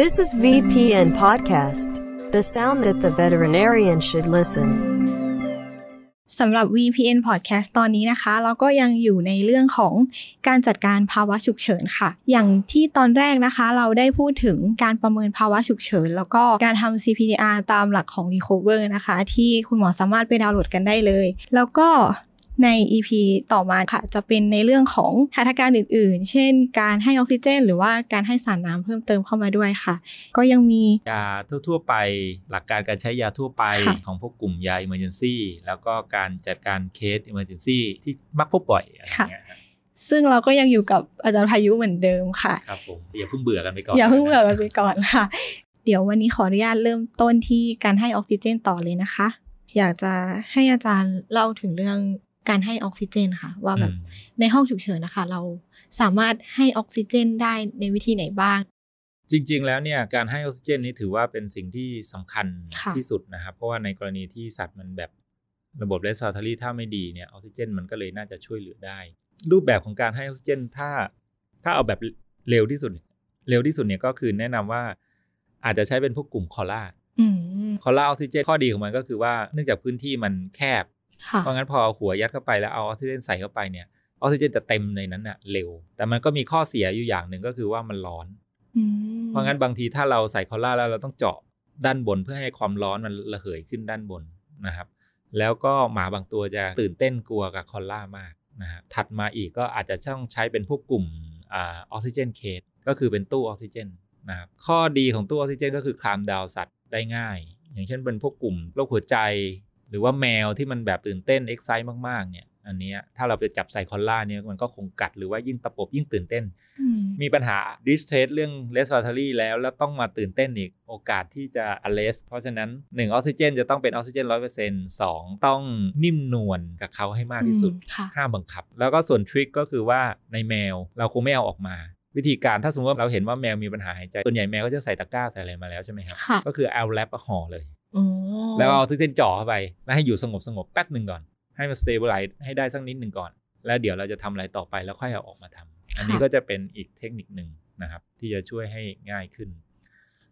This is VPN Podcast, the sound that the veterinarian should listen. สำหรับ VPN Podcast ตอนนี้นะคะ เราก็ยังอยู่ในเรื่องของการจัดการภาวะฉุกเฉินค่ะ อย่างที่ตอนแรกนะคะ เราได้พูดถึงการประเมินภาวะฉุกเฉิน แล้วก็การทำ CPR ตามหลักของ Recover นะคะ ที่คุณหมอสามารถไปดาวน์โหลดกันได้เลย แล้วก็ ใน EP ต่อมาค่ะ จะเป็นในเรื่องของหัตถการอื่น ๆ เช่น การให้ออกซิเจน หรือว่าการให้สารน้ำเพิ่มเติมเข้ามาด้วยค่ะ ก็ยังมียาทั่ว ๆ ไป หลักการการใช้ยาทั่วไปค่ะของพวกกลุ่มยา Emergency แล้วก็การจัดการเคส Emergency ที่มักพบบ่อยอะไรอย่างเงี้ยครับซึ่งเราก็ยังอยู่กับอาจารย์พายุเหมือนเดิมค่ะครับผมอย่าเพิ่งเบื่อกันไปก่อนอย่าเพิ่งเบื่อกันไปก่อนค่ะ เดี๋ยววันนี้ขออนุญาตเริ่มต้นที่การให้ออกซิเจนต่อเลยนะคะ อยากจะให้อาจารย์เล่าถึงเรื่อง การให้ออกซิเจนค่ะ ว่าแบบอืมในห้องฉุกเฉินนะคะ เราสามารถให้ออกซิเจนได้ในวิธีไหนบ้าง จริง ๆ แล้วเนี่ยการให้ออกซิเจนนี่ถือว่าเป็นสิ่งที่สำคัญค่ะที่สุดนะครับ เพราะว่าในกรณีที่สัตว์มันแบบระบบ respiratory ถ้าไม่ดีเนี่ยออกซิเจนมันก็เลยน่าจะช่วยเหลือได้ รูปแบบของการให้ออกซิเจนถ้าถ้าเอาแบบเร็วที่สุด เร็วที่สุดเนี่ยก็คือแนะนำว่าอาจจะใช้เป็นพวกกลุ่มคอล่าอืcollar ออกซิเจนข้อดีของมันก็คือว่าเนื่องจากพื้นที่มันแคบค่ะ เพราะงั้นพอเอาหัวยัดเข้าไปแล้วเอาออกซิเจนใส่เข้าไปเนี่ยออกซิเจนจะเต็มในนั้นน่ะเร็ว แต่มันก็มีข้อเสียอยู่อย่างหนึ่งก็คือว่ามันร้อนอืมเพราะงั้นบางทีถ้าเราใส่ collar แล้วเราต้องเจาะด้านบนเพื่อให้ความร้อนมันระเหยขึ้นด้านบนนะครับ แล้วก็หมาบางตัวจะตื่นเต้นกลัวกับ collar มากนะครับถัดมาอีกก็อาจจะต้องใช้เป็นพวกกลุ่มอาออกซิเจน cage ก็คือเป็นตู้ออกซิเจนนะครับข้อดีของตู้ออกซิเจนก็คือ calm down สัตว์ได้ง่าย อย่างเช่นเป็นพวกกลุ่มโรคหัวใจ หรือว่าแมวที่มันแบบตื่นเต้น excite มากๆ เนี่ย อันเนี้ยถ้าเราไปจับใส่ collar เนี่ยมันก็คงกัดหรือว่ายิ่งตะปบยิ่งตื่นเต้นอืมมีปัญหา distress เรื่อง respiratory แล้วแล้วต้องมาตื่นเต้นอีกโอกาสที่จะ arrest เพราะฉะนั้น 1 ออกซิเจนจะต้องเป็นออกซิเจน100% 2ต้องนิ่มนวลกับเขาให้มากที่สุดอืมค่ะห้ามบังคับ แล้วก็ส่วน trick ก็คือว่าในแมวเราคงไม่เอาออกมาวิธีการถ้าสมมติว่าเราเห็นว่าแมวมีปัญหาหายใจส่วนใหญ่แมวก็จะใส่ตะกร้าใส่อะไรมาแล้วใช่ไหมครับค่ะก็คือเอาแรปห่อเลยอ๋อ แล้วเอาออกซิเจนจ่อเข้าไป แล้วให้อยู่สงบสงบๆแป๊บหนึ่งก่อน ให้มัน stabilize ให้ได้สักนิดหนึ่งก่อน แล้วเดี๋ยวเราจะทำอะไรต่อไปแล้วค่อยเอาออกมาทำอันนี้ก็จะเป็นอีกเทคนิคหนึ่งนะครับ ที่จะช่วยให้ง่ายขึ้น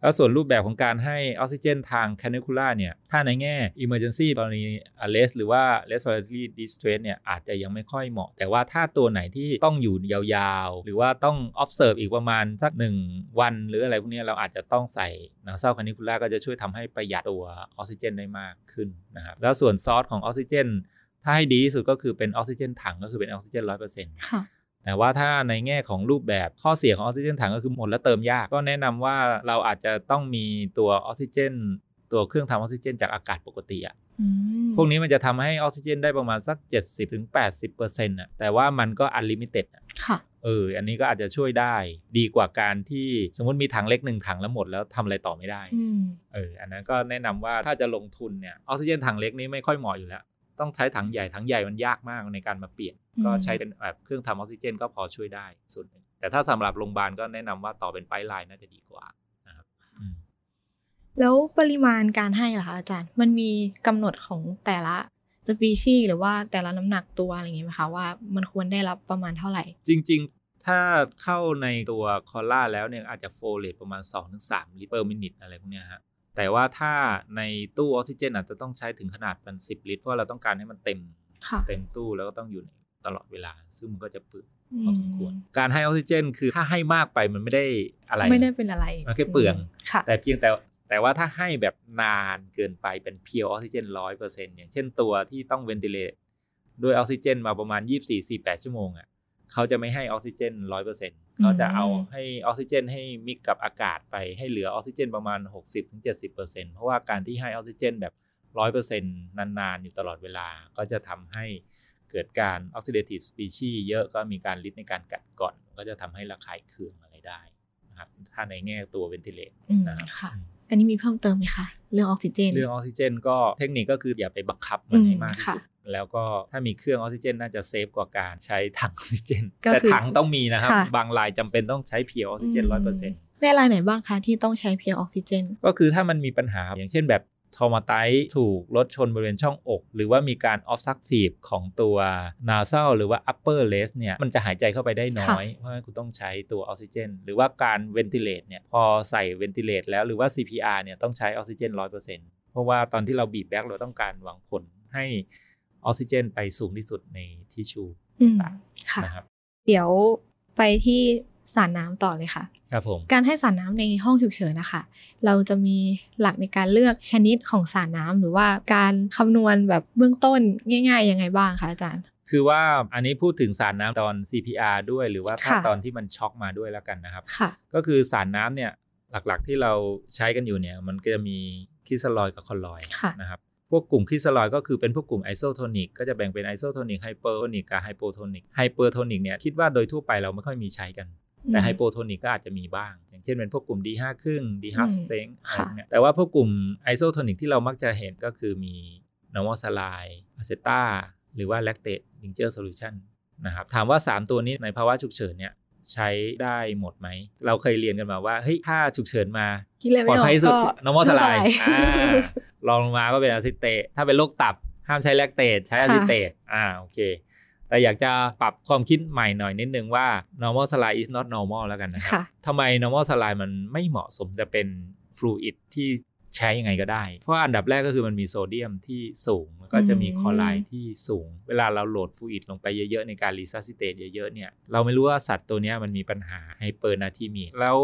แล้วส่วนรูปแบบของการให้ออกซิเจนทาง cannula เนี่ยถ้าในแง่ emergency กรณี arrest หรือว่า respiratory distress เนี่ยอาจจะยังไม่ค่อยเหมาะ แต่ว่าถ้าตัวไหนที่ต้องอยู่ยาวๆ หรือว่าต้อง observe อีกประมาณสักหนึ่งวัน หรืออะไรพวกนี้เราอาจจะต้องใส่ nasal cannula ก็จะช่วยทำให้ประหยัดตัวออกซิเจนได้มากขึ้นนะครับแล้วส่วนซอสของออกซิเจนถ้าให้ดีที่สุดก็คือเป็นออกซิเจนถังก็คือเป็นออกซิเจนร้อยเปอร์เซ็นต์ค่ะ แต่ว่าถ้าในแง่ของรูปแบบข้อเสียของออกซิเจนถังก็คือหมดแล้วเติมยาก ก็แนะนำว่าเราอาจจะต้องมีตัวออกซิเจน ตัวเครื่องทำออกซิเจน จากอากาศปกติอะอืมพวกนี้มันจะทำให้ออกซิเจนได้ประมาณสัก 70-80%อะแต่ว่ามันก็ unlimited ค่ะเออ อันนี้ก็อาจจะช่วยได้ดีกว่าการที่สมมติมีถังเล็กหนึ่งถังแล้วหมดแล้วทำอะไรต่อไม่ได้อืมเออ อันนั้นก็แนะนำว่าถ้าจะลงทุนเนี่ยออกซิเจนถังเล็กนี้ไม่ค่อยเหมาะอยู่แล้ว ต้องใช้ถังใหญ่ถังใหญ่มันยากมากในการมาเปลี่ยนอืมก็ใช้เป็นแบบเครื่องทำออกซิเจน ก็พอช่วยได้ส่วนหนึ่งแต่ถ้าสำหรับโรงพยาบาลก็แนะนำว่าต่อเป็น pipeline น่าจะดีกว่านะครับอืมแล้วปริมาณการให้ล่ะคะอาจารย์ มันมีกำหนดของแต่ละสปีชีส์หรือว่าแต่ละน้ำหนักตัวอะไรอย่างเงี้ยไหมคะว่ามันควรได้รับประมาณเท่าไหร่ จริง ๆ ถ้าเข้าในตัว collar แล้วเนี่ยอาจจะ flow rate ประมาณ 2-3 ลิตร per minute อะไรพวกเนี้ยฮะ แต่ว่าถ้าในตู้ออกซิเจนอาจจะต้องใช้ถึงขนาดเป็น10ลิตร เพราะเราต้องการให้มันเต็มค่ะเต็มตู้แล้วก็ต้องอยู่ในตลอดเวลา ซึ่งมันก็จะเปลืองอืพอสมควร การให้ออกซิเจน คือถ้าให้มากไปมันไม่ได้อะไร ไม่ได้เป็นอะไร มันแค่เปลืองค่ะแต่เพียงแต่แต่ว่าถ้าให้แบบนานเกินไปเป็นเพียวออกซิเจนร้อยเปอร์เซ็นต์อย่างเช่นตัวที่ต้องเวนติเลตด้วยออกซิเจนมาประมาณ 24-48 ชั่วโมงอะเขาจะไม่ให้ออกซิเจนร้อยเปอร์เซ็นต์ เขาจะเอาให้ออกซิเจน ให้มิกกับอากาศไปให้เหลือออกซิเจนประมาณ 60-70%เพราะว่าการที่ให้ออกซิเจนแบบร้อยเปอร์เซ็นต์นาน ๆ อยู่ตลอดเวลา ก็จะทำให้เกิดการ oxidative species เยอะก็มีฤทธิ์ในการกัดกร่อน ก็จะทำให้ระคายเคืองอะไรได้นะครับ ถ้าในแง่ตัว ventilateอืมนะครับค่ะ อืมอันนี้มีเพิ่มเติมไหมคะเรื่องออกซิเจน เรื่องออกซิเจน ก็เทคนิคก็คืออย่าไปบังคับมันให้มากที่สุดอืมค่ะแล้วก็ถ้ามีเครื่องออกซิเจน น่าจะ safe กว่าการใช้ถังออกซิเจนก็แต่คือถังต้องมีนะครับค่ะบางรายจำเป็นต้องใช้ pure ออกซิเจนร้อยเปอร์เซ็นต์ในรายไหนบ้างคะที่ต้องใช้เพียงออกซิเจน ก็คือถ้ามันมีปัญหาอย่างเช่นแบบ ทอมาไตถูกรถชนบริเวณช่องอก หรือว่ามีการ obstructive ของตัว nasal หรือว่า upper l e s เนี่ยมันจะหายใจเข้าไปได้น้อย เพราะฉะนั้นคุณต้องใช้ตัวออกซิเจน หรือว่าการ ventilate เนี่ยพอใส่ ventilate แล้วหรือว่า CPR เนี่ยต้องใช้ออกซิเจน100%เพราะว่าตอนที่เราบีบแบ็กเราต้องการหวังผลให้ออกซิเจนไปสูงที่สุดในทิชชูอืมต่างค่ะนะครับเดี๋ยวไปที่ สารน้ำต่อเลยค่ะครับผมการให้สารน้ำในห้องฉุกเฉินนะคะเราจะมีหลักในการเลือกชนิดของสารน้ำหรือว่าการคำนวณแบบเบื้องต้นง่ายๆยังไงบ้างคะอาจารย์คือว่าอันนี้พูดถึงสารน้ำตอน CPR ด้วยหรือว่าถ้าค่ะตอนที่มันช็อกมาด้วยแล้วกันนะครับค่ะก็คือสารน้ำเนี่ยหลักๆที่เราใช้กันอยู่เนี่ยมันก็จะมี crystalloid กับ colloid ค่ะนะครับพวกกลุ่ม crystalloid ก็คือเป็นพวกกลุ่ม isotonic ก็จะแบ่งเป็น isotonic hypertonic กับ hypotonic hypertonic เนี่ยคิดว่าโดยทั่วไปเราไม่ค่อยมีใช้กัน แต่ hypotonic ก็อาจจะมีบ้าง อย่างเช่นเป็นพวกกลุ่ม D5 ครึ่ง D half อืม strength อะไรค่ะพวกเนี่ยแต่ว่าพวกกลุ่ม isotonic ที่เรามักจะเห็นก็คือมี normal saline Acetar หรือว่า lactate Ringer solution นะครับถามว่า 3 ตัวนี้ในภาวะฉุกเฉินเนี่ยใช้ได้หมดไหม เราเคยเรียนกันมาว่าเฮ้ยถ้าฉุกเฉินมาคิดเลยปลไม่ออกปลอดภัยที่สุดก็ normal saline normal saline อ่ารองลงมาก็เป็น acetate ถ้าเป็นโรคตับห้ามใช้ lactate ใช้ acetate อ่าโอเค แต่อยากจะปรับความคิดใหม่หน่อยนิดนึงว่า normal saline is not normal แล้วกันนะครับค่ะทำไม normal saline มันไม่เหมาะสมจะเป็น fluid ที่ใช้ยังไงก็ได้ เพราะว่าอันดับแรกก็คือมันมีโซเดียมที่สูงแล้วก็จะมีอืมคลอไรด์ที่สูง เวลาเราโหลด fluid ลงไปเยอะๆ ในการ resuscitate เยอะๆเนี่ยเราไม่รู้ว่าสัตว์ตัวเนี้ยมันมีปัญหา hypernatremia แล้ว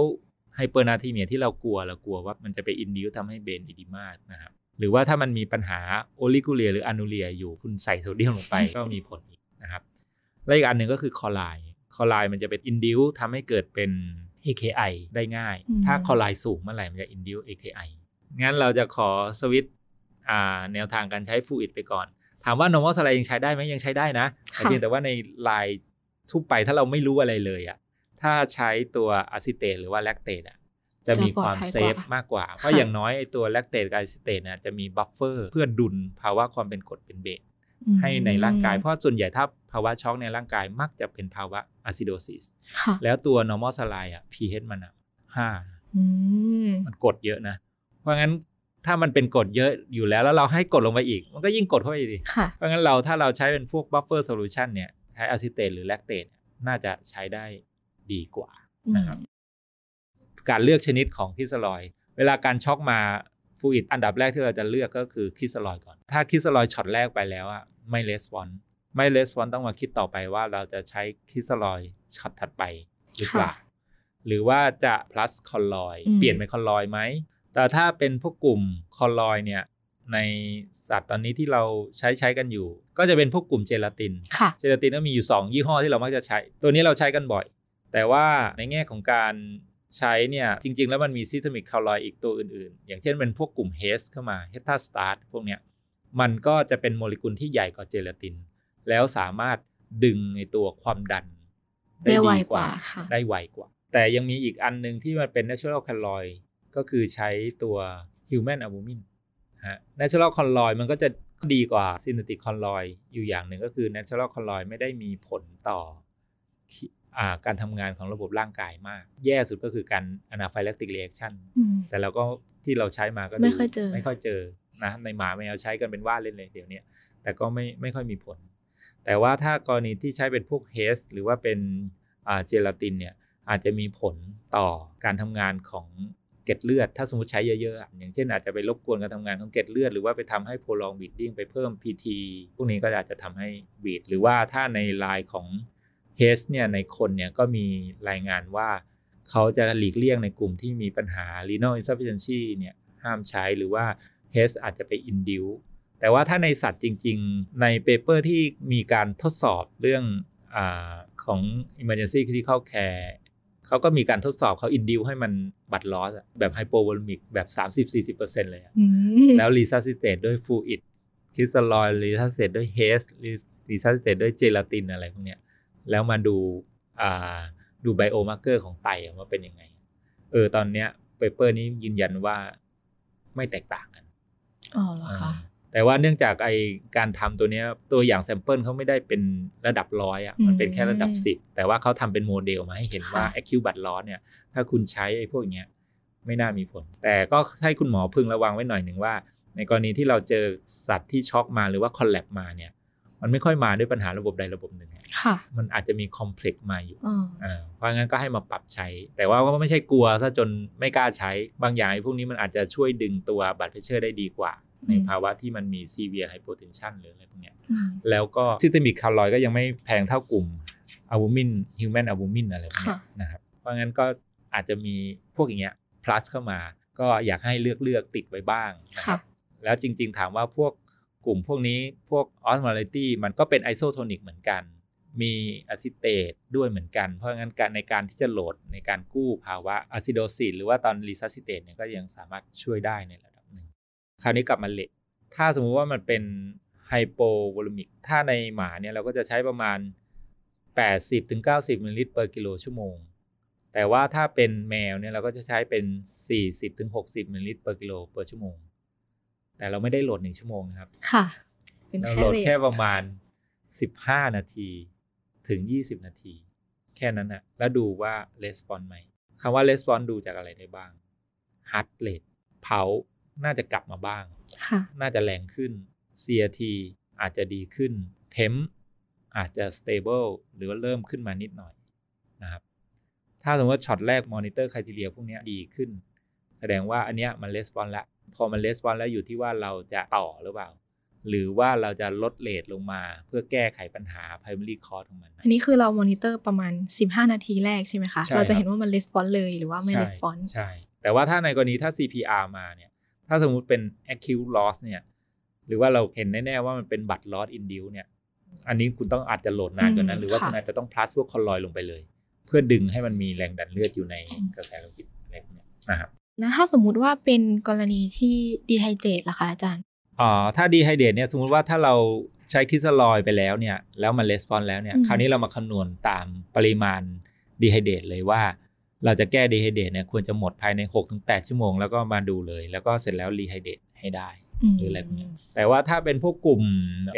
hypernatremia ที่เรากลัวเรากลัวว่ามันจะไป induce ทำให้ brain edema นะครับหรือว่าถ้ามันมีปัญหาoliguria หรือ anuria อยู่คุณใส่โซเดียมลงไปก็มีผลอีก นะครับ และอีกอันหนึ่งก็คือคลอไรด์คลอไรด์มันจะเป็น induce ทำให้เกิดเป็น AKI ได้ง่ายอืมถ้าคลอไรด์สูงเมื่อไหร่มันจะอินดิว AKI งั้นเราจะขอสวิตช์อ่าแนวทางการใช้ fluid ไปก่อน ถามว่า normal saline ยังใช้ได้ไหมยังใช้ได้นะแต่ค่ะเพียงแต่ว่าในรายทั่วไปถ้าเราไม่รู้อะไรเลยอะถ้าใช้ตัว acetate หรือว่า lactate อะจะมีความจะปลอดภัย safe กว่ามากกว่า เพราะอย่างน้อยไอ้ตัว lactate กับ acetate เนี่ยจะมี buffer เพื่อดุลภาวะความเป็นกรดเป็นเบส ให้ในร่างกาย เพราะส่วนใหญ่ถ้าภาวะช็อกในร่างกายมักจะเป็นภาวะ acidosis ค่ะแล้วตัว normal saline อะ pH มันอะห้าอืมมันกรดเยอะนะ เพราะงั้นถ้ามันเป็นกรดเยอะอยู่แล้ว แล้วเราให้กรดลงไปอีก มันก็ยิ่งกรดเข้าไปดิค่ะเพราะงั้นเราถ้าเราใช้เป็นพวก buffer solution เนี่ยใช้ acetate หรือ lactate น่าจะใช้ได้ดีกว่านะครับการเลือกชนิดของ crystalloidเวลาการช็อกมา ฟลูอิดอันดับแรกที่เราจะเลือกก็คือคริสตัลลอยด์ก่อน ถ้าคริสตัลลอยด์ช็อตแรกไปแล้วอะไม่レスปอนไม่レスปอนต้องมาคิดต่อไปว่าเราจะใช้คริสตัลลอยด์ช็อตถัดไปหรือเปล่า ค่ะ หรือว่าจะ plus คอลลอย อืม เปลี่ยนเป็นคอลลอยไหม แต่ถ้าเป็นพวกกลุ่มคอลลอยเนี่ยในสัตว์ตอนนี้ที่เราใช้ใช้กันอยู่ ก็จะเป็นพวกกลุ่มเจลาติน ค่ะ เจลาตินก็มีอยู่ 2 ยี่ห้อที่เรามักจะใช้ ตัวนี้เราใช้กันบ่อย แต่ว่าในแง่ของการ ใช้เนี่ยจริง ๆ แล้วมันมี synthetic colloid อีกตัวอื่นๆ อย่างเช่นเป็นพวกกลุ่ม HES เข้ามา hetastarch พวกเนี้ยมันก็จะเป็นโมเลกุลที่ใหญ่กว่าเจลาติน แล้วสามารถดึงในตัวความดัน ได้ไวดีกว่าค่ะได้ไวกว่า แต่ยังมีอีกอันหนึ่งที่มันเป็น natural colloid ก็คือใช้ตัว human albumin ฮะ natural colloid มันก็จะดีกว่า synthetic colloid อยู่อย่างหนึ่งก็คือ natural colloid ไม่ได้มีผลต่อคิอ่า การทำงานของระบบร่างกายมาก แย่สุดก็คือการ anaphylactic reaction อืมแต่เราก็ที่เราใช้มาก็ดูไม่ค่อยเจอไม่ค่อยเจอนะในหมาแมวใช้กันเป็นว่าเล่นเลยเดี๋ยวนี้แต่ก็ไม่ไม่ค่อยมีผล แต่ว่าถ้ากรณีที่ใช้เป็นพวก HES หรือว่าเป็นอ่าเจลาตินเนี่ยอาจจะมีผลต่อการทำงานของเกล็ดเลือด ถ้าสมมติใช้เยอะๆอะอย่างเช่นอาจจะไปรบกวนการทำงานของเกล็ดเลือด หรือว่าไปทำให้ prolong bleeding ไปเพิ่ม PT พวกนี้ก็อาจจะทำให้ bleed หรือว่าถ้าในรายของ HES เนี่ยในคนเนี่ยก็มีรายงานว่า เขาจะหลีกเลี่ยงในกลุ่มที่มีปัญหา renal insufficiency เนี่ยห้ามใช้หรือว่า HES อาจจะไป induce แต่ว่าถ้าในสัตว์จริง ๆ ใน paper ที่มีการทดสอบเรื่องอาของ emergency critical care เขาก็มีการทดสอบเขา induce ให้มัน blood loss แบบ hypovolemic แบบ 30-40%เลยอะอืมแล้ว resuscitate ด้วย fluid crystalloid resuscitate ด้วย HES resuscitate ด้วยเจลาตินอะไรพวกเนี้ย แล้วมาดูอ่าดู biomarker ของไตอะว่าเป็นยังไง เออตอนเนี้ย paper นี้ยืนยันว่าไม่แตกต่างกันอ๋อเหรอคะอ่าแต่ว่าเนื่องจากไอการทำตัวเนี้ยตัวอย่าง sample เขาไม่ได้เป็นระดับร้อยอะมันเป็นแค่ระดับ10แต่ว่าเขาทำเป็นโมเดลมาให้เห็นว่า acute blood loss เนี่ย ถ้าคุณใช้ไอ้พวกเนี้ยไม่น่ามีผล แต่ก็ให้คุณหมอพึงระวังไว้หน่อยหนึ่งว่า ในกรณีที่เราเจอสัตว์ที่ช็อกมาหรือว่าคอลแลบมาเนี่ย มันไม่ค่อยมาด้วยปัญหาระบบใดระบบหนึ่งค่ะมันอาจจะมีคอมเพล็กซ์มาอยู่อืมอ่าเพราะงั้นก็ให้มาปรับใช้ แต่ว่าก็ไม่ใช่กลัวซะจนไม่กล้าใช้บางอย่างไอ้พวกนี้มันอาจจะช่วยดึงตัวบัตรเพชเชอร์ได้ดีกว่า ในภาวะที่มันมี severe hypotension หรืออะไรพวกเนี้ยอืมแล้วก็ systemic calloid ก็ยังไม่แพงเท่ากลุ่ม albumin human albumin อะไรพวกเนี้ยค่ะนะครับเพราะงั้นก็อาจจะมีพวกอย่างเงี้ย plus เข้ามา ก็อยากให้เลือกเลือกติดไว้บ้างนะครับค่ะแล้วจริง ๆ ถามว่าพวก กลุ่มพวกนี้พวก osmolality มันก็เป็น isotonic เหมือนกัน มี acetate ด้วยเหมือนกัน เพราะงั้นการในการที่จะโหลดในการกู้ภาวะ acidosis หรือว่าตอน resuscitate เนี่ยก็ยังสามารถช่วยได้ในระดับหนึ่งคราวนี้กลับมา rate ถ้าสมมุติว่ามันเป็นhypovolemic ถ้าในหมาเนี่ยเราก็จะใช้ประมาณ 80-90มิลลิลิตร per กิโลชั่วโมง แต่ว่าถ้าเป็นแมวเนี่ยเราก็จะใช้เป็น 40-60มิลลิลิตร per กิโล per ชั่วโมง แต่เราไม่ได้โหลดหนึ่งชั่วโมงนะครับ ค่ะ เป็นเราแค่โหลด rate แค่ประมาณ15นาทีถึง20นาที แค่นั้นนะแล้วดูว่า response ไหมคำว่า response ดูจากอะไรได้บ้าง heart rate เผาน่าจะกลับมาบ้างค่ะน่าจะแรงขึ้น CRT อาจจะดีขึ้น Temp อาจจะ stable หรือว่าเริ่มขึ้นมานิดหน่อยนะครับ ถ้าสมมติว่าช็อตแรกมอนิเตอร์ r i ทีเรียพวกเนี้ยดีขึ้น แสดงว่าอันเนี้ยมัน respond แล้ว พอมันレスปอนแล้วอยู่ที่ว่าเราจะต่อหรือเปล่า หรือว่าเราจะลดเลทลงมาเพื่อแก้ไขปัญหา primary cause ของมัน อันนี้คือเรามอนิเตอร์ประมาณ 15 นาทีแรกใช่ไหมคะ ใช่ เราจะ ครับ เห็นว่ามันレスปอนเลยหรือว่าไม่ ใช่ レスปอน ใช่ แต่ว่าถ้าในกรณีถ้า CPR มาเนี่ย ถ้าสมมุติเป็น acute loss เนี่ย หรือว่าเราเห็นแน่ ๆ ว่ามันเป็นบัตร loss induce เนี่ย อันนี้คุณต้องอาจจะโหลดนานกว่านั้น หรือว่าคุณอาจจะต้อง plus พวกคอลลอยลงไปเลย เพื่อดึงให้มันมีแรงดันเลือดอยู่ในกระแสโลหิตอะไรพวกเนี้ยนะครับ แล้วถ้าสมมุติว่าเป็นกรณีที่ dehydrate ล่ะคะอาจารย์อ๋อถ้า dehydrate เนี่ยสมมุติว่าถ้าเราใช้ crystalloid ไปแล้วเนี่ยแล้วมัน respond แล้วเนี่ยอืมคราวนี้เรามาคำนวณตามปริมาณ dehydrate เลยว่า เราจะแก้ dehydrate เนี่ยควรจะหมดภายใน 6-8 ชั่วโมงแล้วก็มาดูเลย แล้วก็เสร็จแล้ว rehydrate ให้ได้หรืออะไรพวกเนี้ยแต่ว่าถ้าเป็นพวกกลุ่ม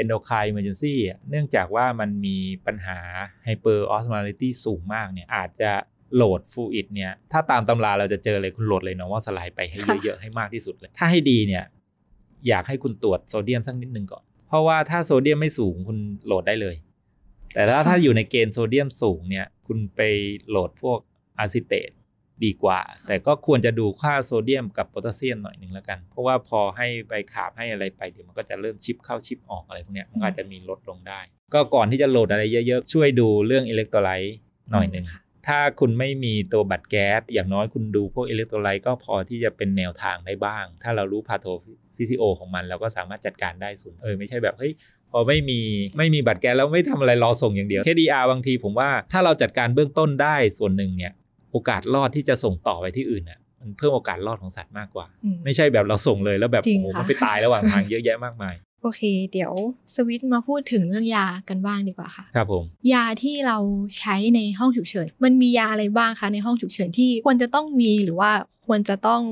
endocrine emergency อะเนื่องจากว่ามันมีปัญหา hyper osmolality สูงมากเนี่ยอาจจะ โหลดฟ u อิดเนี่ยถ้าตามตำราเราจะเจอเลยคุณโหลดเลยเนาะว่าสไลด์ไปให้ค่ะเยอะๆให้มากที่สุดเลย ถ้าให้ดีเนี่ยอยากให้คุณตรวจโซเดียมสักนิดนึงก่อน เพราะว่าถ้าโซเดียมไม่สูงคุณโหลดได้เลย แต่ถ้าถ้าอยู่ในเกณฑ์โซเดียมสูงเนี่ยคุณไปโหลดพวกอะซิเตตดีกว่า แต่ก็ควรจะดูค่าโซเดียมกับโพแทสเซียมหน่อยหนึ่งแล้วกัน เพราะว่าพอให้ bicarb ให้อะไรไปเดี๋ยวมันก็จะเริ่ม shift เข้า shift ออกอะไรพวกเนี้ยมันก็อาจจะมีลดลงได้ ก็ก่อนที่จะโหลดอะไรเยอะๆ ช่วยดูเรื่องอิเล็กโทรไลต์หน่อยหนึ่งค่ะ ถ้าคุณไม่มีตัว blood gas อย่างน้อยคุณดูพวกอิเล็กโทรไลต์ก็พอที่จะเป็นแนวทางได้บ้าง ถ้าเรารู้ pathoฟิซิโอของมัน เราก็สามารถจัดการได้ส่วนเออไม่ใช่แบบเฮ้ยพอไม่มีไม่มีบัตรแก๊สแล้วไม่ทำอะไรรอส่งอย่างเดียว KDR บางทีผมว่าถ้าเราจัดการเบื้องต้นได้ส่วนหนึ่งเนี่ยโอกาสรอดที่จะส่งต่อไปที่อื่นน่ะมันเพิ่มโอกาสรอดของสัตว์มากกว่าอืมไม่ใช่แบบเราส่งเลยแล้วแบบจริงโอ้โหค่ะมันไปตายระหว่างทางเยอะแยะมากมาย โอเค เดี๋ยวสวิตช์มาพูดถึงเรื่องยากันบ้างดีกว่าค่ะ ครับผม ยาที่เราใช้ในห้องฉุกเฉิน มันมียาอะไรบ้างคะในห้องฉุกเฉินที่ควรจะต้องมีหรือว่าควรจะต้อง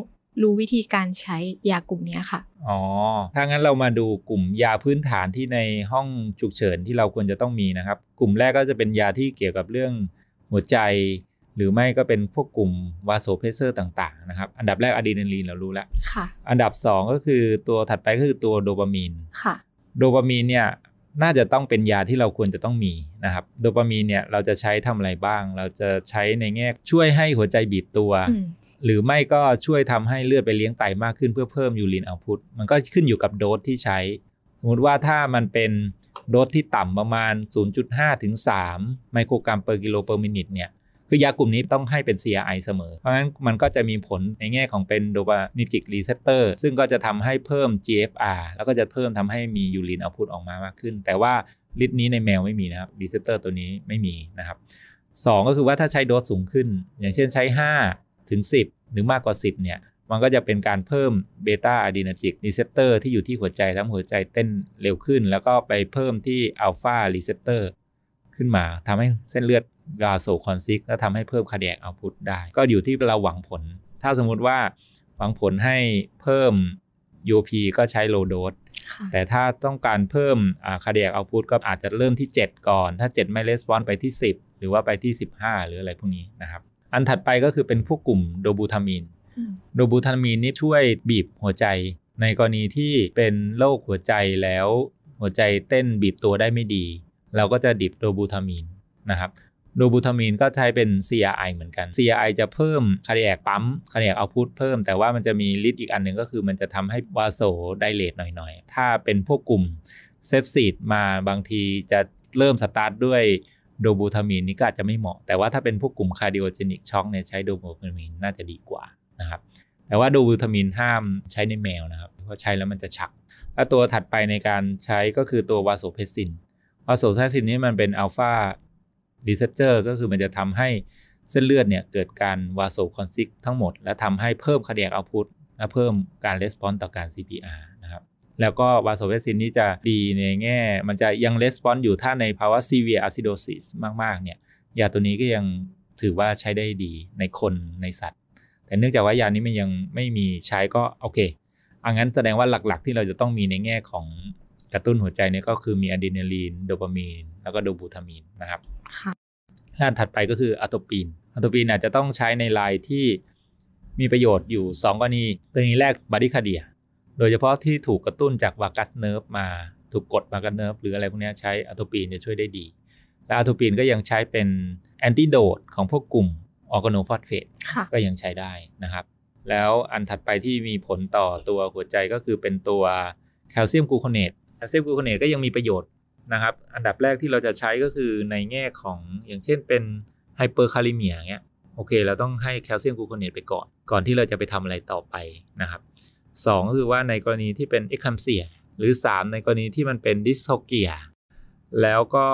รู้วิธีการใช้ยากลุ่มเนี้ยค่ะ อ๋อ ถ้างั้นเรามาดูกลุ่มยาพื้นฐานที่ในห้องฉุกเฉินที่เราควรจะต้องมีนะครับ กลุ่มแรกก็จะเป็นยาที่เกี่ยวกับเรื่องหัวใจ หรือไม่ก็เป็นพวกกลุ่ม vasopressor ต่างๆนะครับ อันดับแรกอะดรีนาลีนเรารู้แล้วค่ะอันดับ 2 ก็คือตัวถัดไปก็คือตัวโดปามีนค่ะโดปามีนเนี่ยน่าจะต้องเป็นยาที่เราควรจะต้องมีนะครับ โดปามีนเนี่ยเราจะใช้ทำอะไรบ้าง เราจะใช้ในแง่ช่วยให้หัวใจบีบตัวอืมหรือไม่ก็ช่วยทำให้เลือดไปเลี้ยงไตมากขึ้นเพื่อเพิ่ม urine output มันก็ขึ้นอยู่กับโดสที่ใช้ สมมุติว่าถ้ามันเป็นโดสที่ต่ำประมาณ 0.5 ถึง 3 ไมโครกรัม per กิโล per minute เนี่ย คือยากลุ่มนี้ต้องให้เป็น CRI เสมอ เพราะฉะนั้นมันก็จะมีผลในแง่ของเป็น dopaminergic receptor ซึ่งก็จะทำให้เพิ่ม GFR แล้วก็จะเพิ่มทำให้มี urine output ออกมามากขึ้น แต่ว่าฤทธิ์นี้ในแมวไม่มีนะครับ receptor ตัวนี้ไม่มีนะครับสองก็คือว่าถ้าใช้โดสสูงขึ้น อย่างเช่นใช้ 5 ถึง 10 หรือมากกว่า 10 เนี่ย มันก็จะเป็นการเพิ่ม beta adrenergic receptor ที่อยู่ที่หัวใจทำให้หัวใจเต้นเร็วขึ้น แล้วก็ไปเพิ่มที่ alpha receptor ขึ้นมาทำให้เส้นเลือด vasoconstrict และทำให้เพิ่ม cardiac output ได้ ก็อยู่ที่เราหวังผล ถ้าสมมุติว่าหวังผลให้เพิ่ม UP ก็ใช้ low dose ค่ะแต่ถ้าต้องการเพิ่มcardiac output ก็อาจจะเริ่มที่ 7 ก่อน ถ้า 7 ไม่ respond ไปที่ 10 หรือว่าไปที่ 15 หรืออะไรพวกนี้นะครับ อันถัดไปก็คือเป็นพวกกลุ่ม dobutamine อืม dobutamine นี่ช่วยบีบหัวใจ ในกรณีที่เป็นโรคหัวใจแล้วหัวใจเต้นบีบตัวได้ไม่ดี เราก็จะ drip dobutamine นะครับ dobutamine ก็ใช้เป็น CRI เหมือนกัน CRI จะเพิ่ม cardiac pump cardiac output เพิ่ม แต่ว่ามันจะมีฤทธิ์อีกอันหนึ่งก็คือมันจะทำให้ vaso dilate หน่อยๆ ถ้าเป็นพวกกลุ่ม sepsis มาบางทีจะเริ่มสตาร์ทด้วย dobutamine นี่ก็อาจจะไม่เหมาะ แต่ว่าถ้าเป็นพวกกลุ่ม cardiogenic shock เนี่ยใช้ dobutamine น่าจะดีกว่านะครับแต่ว่า dobutamine ห้ามใช้ในแมวนะครับเพราะใช้แล้วมันจะชัก แล้วตัวถัดไปในการใช้ก็คือตัว vasopressin vasopressin นี้มันเป็นอัลฟา รีเซพเตอร์ก็คือมันจะทำให้เส้นเลือดเนี่ยเกิดการวาโซคอนซิกทั้งหมด และทำให้เพิ่มคาร์ดิแอคเอาพุตและเพิ่มการレスปอนส์ต่อการ CPR นะครับ แล้วก็วาโซเพซินนี่จะดีในแง่ มันจะยังレスปอนส์อยู่ถ้าในภาวะ severe acidosis มาก ๆ เนี่ย ยาตัวนี้ก็ยังถือว่าใช้ได้ดีในคนในสัตว์ แต่เนื่องจากว่ายานี้มันยังไม่มีใช้ก็โอเคอังั้นแสดงว่าหลัก ๆ ที่เราจะต้องมีในแง่ของ กระตุ้นหัวใจเนี่ยก็คือมีอะดรีนาลีนโดปามีน แล้วก็ dobutamine นะครับค่ะอันถัดไปก็คือ atropine atropine อาจจะต้องใช้ในรายที่มีประโยชน์อยู่ 2 กรณีกรณีแรก bradycardia โดยเฉพาะที่ถูกกระตุ้นจาก vagus nerve มาถูกกด vagus nerve หรืออะไรพวกนี้ใช้ atropine จะช่วยได้ดี และ atropine ก็ยังใช้เป็น antidote ของพวกกลุ่มออร์แกโนฟอสเฟตค่ะก็ยังใช้ได้นะครับ แล้วอันถัดไปที่มีผลต่อตัวหัวใจก็คือเป็นตัว calcium gluconate calcium gluconate ก็ยังมีประโยชน์นะครับ อันดับแรกที่เราจะใช้ก็คือในแง่ของอย่างเช่นเป็น hyperkalemia เงี้ยโอเค เราต้องให้ calcium gluconate ไปก่อน ก่อนที่เราจะไปทำอะไรต่อไปนะครับสองก็คือว่าในกรณีที่เป็น eclampsia หรือ 3 ในกรณีที่มันเป็น dystocia แล้วก็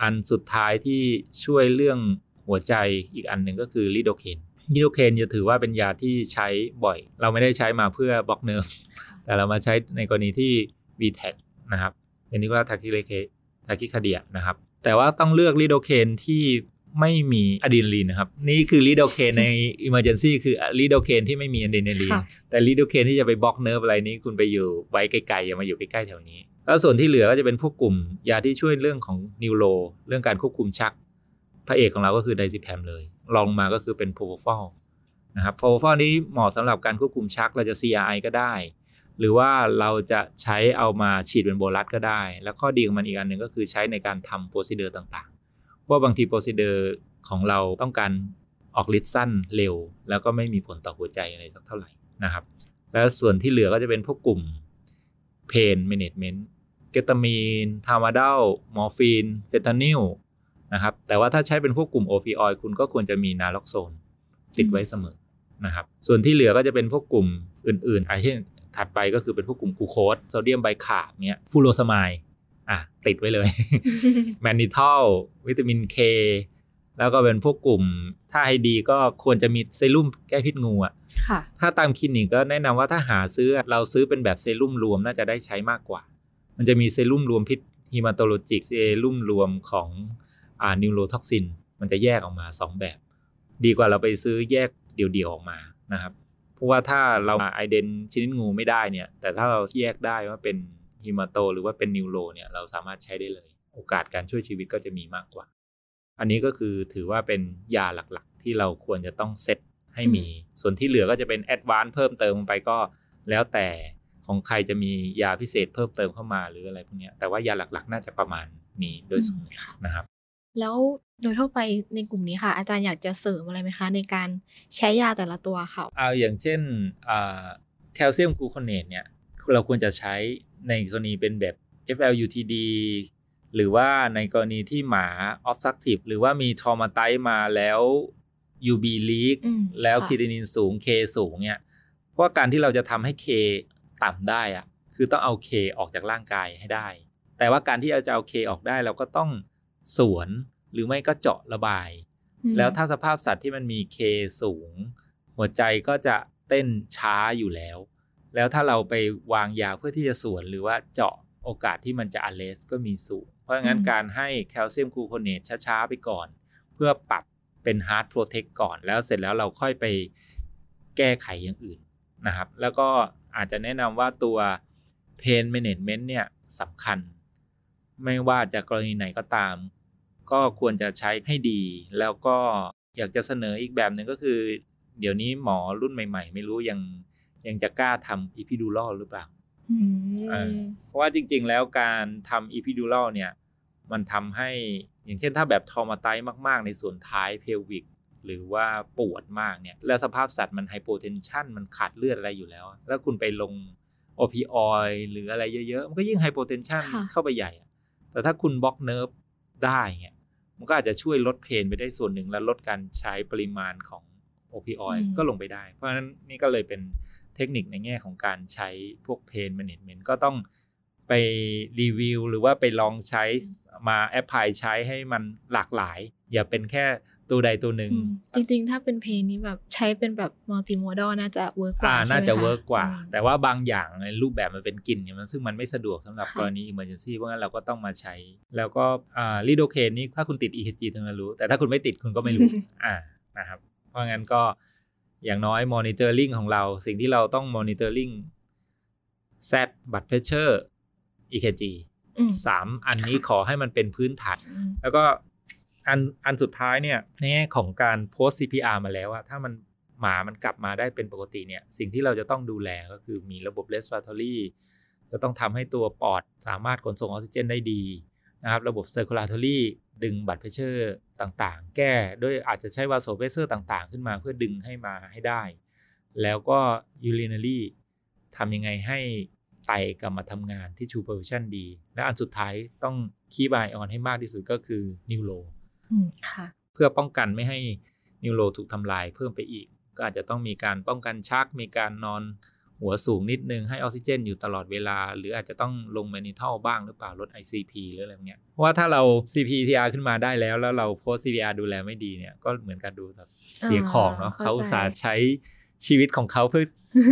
อันสุดท้ายที่ช่วยเรื่องหัวใจอีกอันหนึ่งก็คือ lidocaine lidocaine จะถือว่าเป็นยาที่ใช้บ่อย เราไม่ได้ใช้มาเพื่อ block nerve แต่เรามาใช้ในกรณีที่ V-tach นะครับอันนี้ก็ tachy เลเค tachycardia นะครับ แต่ว่าต้องเลือก lidocaine ที่ไม่มีอะดรีนาลีนนะครับ นี่คือ lidocaine ใน Emergency คือ lidocaine ที่ไม่มีอะดรีนาลีนค่ะแต่ lidocaine ที่จะไป block nerve อะไรนี้คุณไปอยู่ไว้ไกลๆอย่ามาอยู่ใกล้ๆแถวนี้ แล้วส่วนที่เหลือก็จะเป็นพวกกลุ่มยาที่ช่วยเรื่องของ neuro เรื่องการควบคุมชัก พระเอกของเราก็คือ diazepam เลยรองลงมาก็คือเป็น propofol นะครับ propofol นี้เหมาะสำหรับการควบคุมชักเราจะ CRI ก็ได้ หรือว่าเราจะใช้เอามาฉีดเป็น bolus ก็ได้ แล้วข้อดีของมันอีกอันหนึ่งก็คือใช้ในการทำ procedure ต่างๆเพราะบางที procedure ของเราต้องการออกฤทธิ์สั้นเร็ว แล้วก็ไม่มีผลต่อหัวใจอะไรสักเท่าไหร่นะครับ แล้วส่วนที่เหลือก็จะเป็นพวกกลุ่ม pain management ketamine tramadol มอร์ฟีน fentanyl นะครับแต่ว่าถ้าใช้เป็นพวกกลุ่ม opioid คุณก็ควรจะมี naloxoneติดไว้เสมอนะครับส่วนที่เหลือก็จะเป็นพวกกลุ่มอื่นๆอาเช่น ถัดไปก็คือเป็นพวกกลุ่มกลูโคสโซเดียม bicarb เนี้ย furosemide อะติดไว้เลย mannitol วิตามิน K แล้วก็เป็นพวกกลุ่ม ถ้าให้ดีก็ควรจะมีเซรุ่มแก้พิษงูอะค่ะถ้าตามคลินิกก็แนะนำว่าถ้าหาซื้อเราซื้อเป็นแบบเซรุ่มรวมน่าจะได้ใช้มากกว่า มันจะมีเซรุ่มรวมพิษ hematologic เซรุ่มรวมของอ่า neurotoxin มันจะแยกออกมา 2 แบบ ดีกว่าเราไปซื้อแยกเดี่ยวๆออกมานะครับเพ ราะว่าถ้าเรา iden ชนิดงูไม่ได้เนี่ย แต่ถ้าเราแยกได้ว่าเป็น hemato หรือว่าเป็น neuro เนี่ยเราสามารถใช้ได้เลย โอกาสการช่วยชีวิตก็จะมีมากกว่า อันนี้ก็คือถือว่าเป็นยาหลักๆ ที่เราควรจะต้องเซตให้มี ส่วนที่เหลือก็จะเป็น advance เพิ่มเติมลงไปก็แล้วแต่ของใครจะมียาพิเศษเพิ่มเติมเข้ามาหรืออะไรพวกเนี้ยแต่ว่ายาหลักๆ น่าจะประมาณนี้โดยสมมตินะครับ แล้ว โดยทั่วไปในกลุ่มนี้ค่ะ อาจารย์อยากจะเสริมอะไรไหมคะ ในการใช้ยาแต่ละตัวค่ะเอาอย่างเช่นอ่าแคลเซียมกลูโคเนตเนี่ยเราควรจะใช้ในกรณีเป็นแบบ FLUTD หรือว่าในกรณีที่หมา obstructive หรือว่ามีทรมาไตมาแล้ว UB leak อืมแล้วค่ะคีตินินสูง K สูงเนี่ย เพราะว่าการที่เราจะทำให้ K ต่ำได้อะคือต้องเอา K ออกจากร่างกายให้ได้ แต่ว่าการที่เราจะเอา K ออกได้เราก็ต้องสวน หรือไม่ก็เจาะระบายอืมแล้วถ้าสภาพสัตว์ที่มันมี K สูง หัวใจก็จะเต้นช้าอยู่แล้ว แล้วถ้าเราไปวางยาเพื่อที่จะสวนหรือว่าเจาะโอกาสที่มันจะ arrest ก็มีสูง เพราะงั้นการให้ calcium gluconate ช้าๆไปก่อน เพื่อปรับเป็น heart protect ก่อนแล้วเสร็จแล้วเราค่อยไปแก้ไขอย่างอื่นนะครับ แล้วก็อาจจะแนะนำว่าตัว Pain Management เนี่ยสำคัญ ไม่ว่าจะกรณีไหนก็ตาม ก็ควรจะใช้ให้ดี แล้วก็อยากจะเสนออีกแบบหนึ่งก็คือ เดี๋ยวนี้หมอรุ่นใหม่ ๆ ไม่รู้ยังยังจะกล้าทำอีพิดูลหรือเปล่าเอมอเพราะว่าจริง ๆ แล้วการทำอีพิดูลเนี่ย มันทำให้อย่างเช่นถ้าแบบทอมาไตมาก ๆ ในส่วนท้าย pelvic หรือว่าปวดมากเนี่ย แล้วสภาพสัตว์มัน hypotension มันขาดเลือดอะไรอยู่แล้ว แล้วคุณไปลง opioid หรืออะไรเยอะ ๆ มันก็ยิ่ง hypotension เข้าไปใหญ่ แต่ถ้าคุณ block nerve ได้เนี่ยมันก็อาจจะช่วยลด pain ไปได้ส่วนหนึ่งและลดการใช้ปริมาณของ opioid ก็ลงไปได้ เพราะฉะนั้นนี่ก็เลยเป็นเทคนิคในแง่ของการใช้พวก pain management ก็ต้องไปรีวิวหรือว่าไปลองใช้มา apply ใช้ให้มันหลากหลาย อย่าเป็นแค่ ตัวใดตัวหนึ่งอืมจริงๆ ถ้าเป็น pain เนี่ยแบบใช้เป็นแบบมัลติโมด l น่าจะเวิร์กกว่าอ่าใช่ไหมน่าจะ workกว่าอืมแต่ว่าบางอย่างในรูปแบบมันเป็นกลิ่นเนี่ยมันซึ่งมันไม่สะดวกสำหรับค่ะกรณี emergency เพราะงั้นเราก็ต้องมาใช้ แล้วก็อ่า lidocaine นี่ถ้าคุณติด EKG ถึงจะรู้ แต่ถ้าคุณไม่ติดคุณก็ไม่รู้อ่านะครับ เพราะงั้นก็อย่างน้อย monitoring ของเรา สิ่งที่เราต้อง monitoring Z blood pressure EKG อืมสามอันนี้ขอให้มันเป็นพื้นฐานอืมแล้วก็ อันอันสุดท้ายเนี่ยในแง่ของการโพส CPR มาแล้วอะถ้ามันหมามันกลับมาได้เป็นปกติเนี่ย สิ่งที่เราจะต้องดูแลก็คือมีระบบ respiratory จะต้องทำให้ตัวปอดสามารถขนส่งออกซิเจนได้ดีนะครับ ระบบ circulatory ดึง blood pressure ต่างๆ แก้ด้วยอาจจะใช้ vasopressor ต่างๆ ขึ้นมาเพื่อดึงให้มาให้ได้ แล้วก็ urinary ทำยังไงให้ไตกลับมาทำงานที่ true perfusion ดี และอันสุดท้ายต้องคีบายออนให้มากที่สุดก็คือนิวโร เพื่อป้องกันไม่ให้นิวโรถูกทำลายเพิ่มไปอีก ก็อาจจะต้องมีการป้องกันชัก มีการนอนหัวสูงนิดนึงให้ออกซิเจนอยู่ตลอดเวลา หรืออาจจะต้องลงแมนิทัลบ้างหรือเปล่าลด ICP หรืออะไรเงี้ยเพราะว่าถ้าเรา CPTR ขึ้นมาได้แล้ว แล้วเราโพส CPR ดูแลไม่ดีเนี่ยก็เหมือนกับดูแบบเสียของเนาะอ่าเขาเข้าใจอุตสาห์ใช้ชีวิตของเขาเพื่อ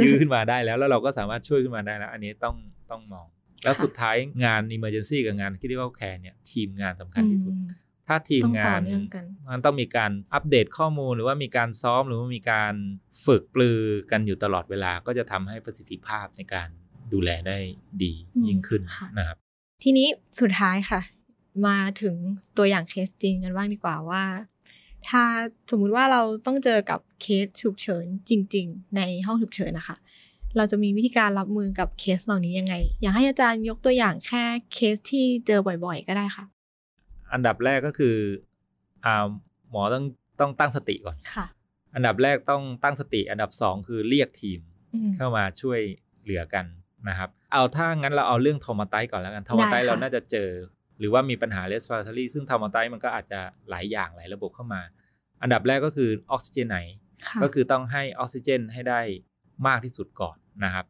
ยื้อขึ้นมาได้แล้ว แล้วเราก็สามารถช่วยขึ้นมาได้แล้ว อันนี้ต้องต้องมอง แล้วสุดท้ายงาน Emergency กับงาน Critical Care เนี่ยทีมงานสำคัญที่สุดอืม ถ้าทีมต้องต่งาอนเนื่องกันมันต้องมีการอัปเดตข้อมูลหรือว่ามีการซ้อมหรือว่ามีการฝึกปลือกันอยู่ตลอดเวลาก็จะทำให้ประสิทธิภาพในการดูแลได้ดีอืมยิ่งขึ้นค่ะนะครับ ทีนี้สุดท้ายค่ะ มาถึงตัวอย่างเคสจริงกันบ้างดีกว่าว่า ถ้าสมมุติว่าเราต้องเจอกับเคสฉุกเฉินจริง ๆ ในห้องฉุกเฉินนะคะ เราจะมีวิธีการรับมือกับเคสเหล่านี้ยังไง อยากให้อาจารย์ยกตัวอย่างแค่เคสที่เจอบ่อย ๆ ก็ได้ค่ะ อันดับแรกก็คืออ่าหมอต้องต้องตั้งสติก่อนค่ะ อันดับแรกต้องตั้งสติ อันดับสองคือเรียกทีมอืมเข้ามาช่วยเหลือกันนะครับ เอาถ้างั้นเราเอาเรื่องทอมาไตก่อนแล้วกันทอมาไตได้ค่ะเราน่าจะเจอ หรือว่ามีปัญหา respiratory ซึ่งทอมาไตมันก็อาจจะหลายอย่างหลายระบบเข้ามา อันดับแรกก็คือออกซิเจนไหนค่ะก็คือต้องให้ออกซิเจนให้ได้มากที่สุดก่อนนะครับ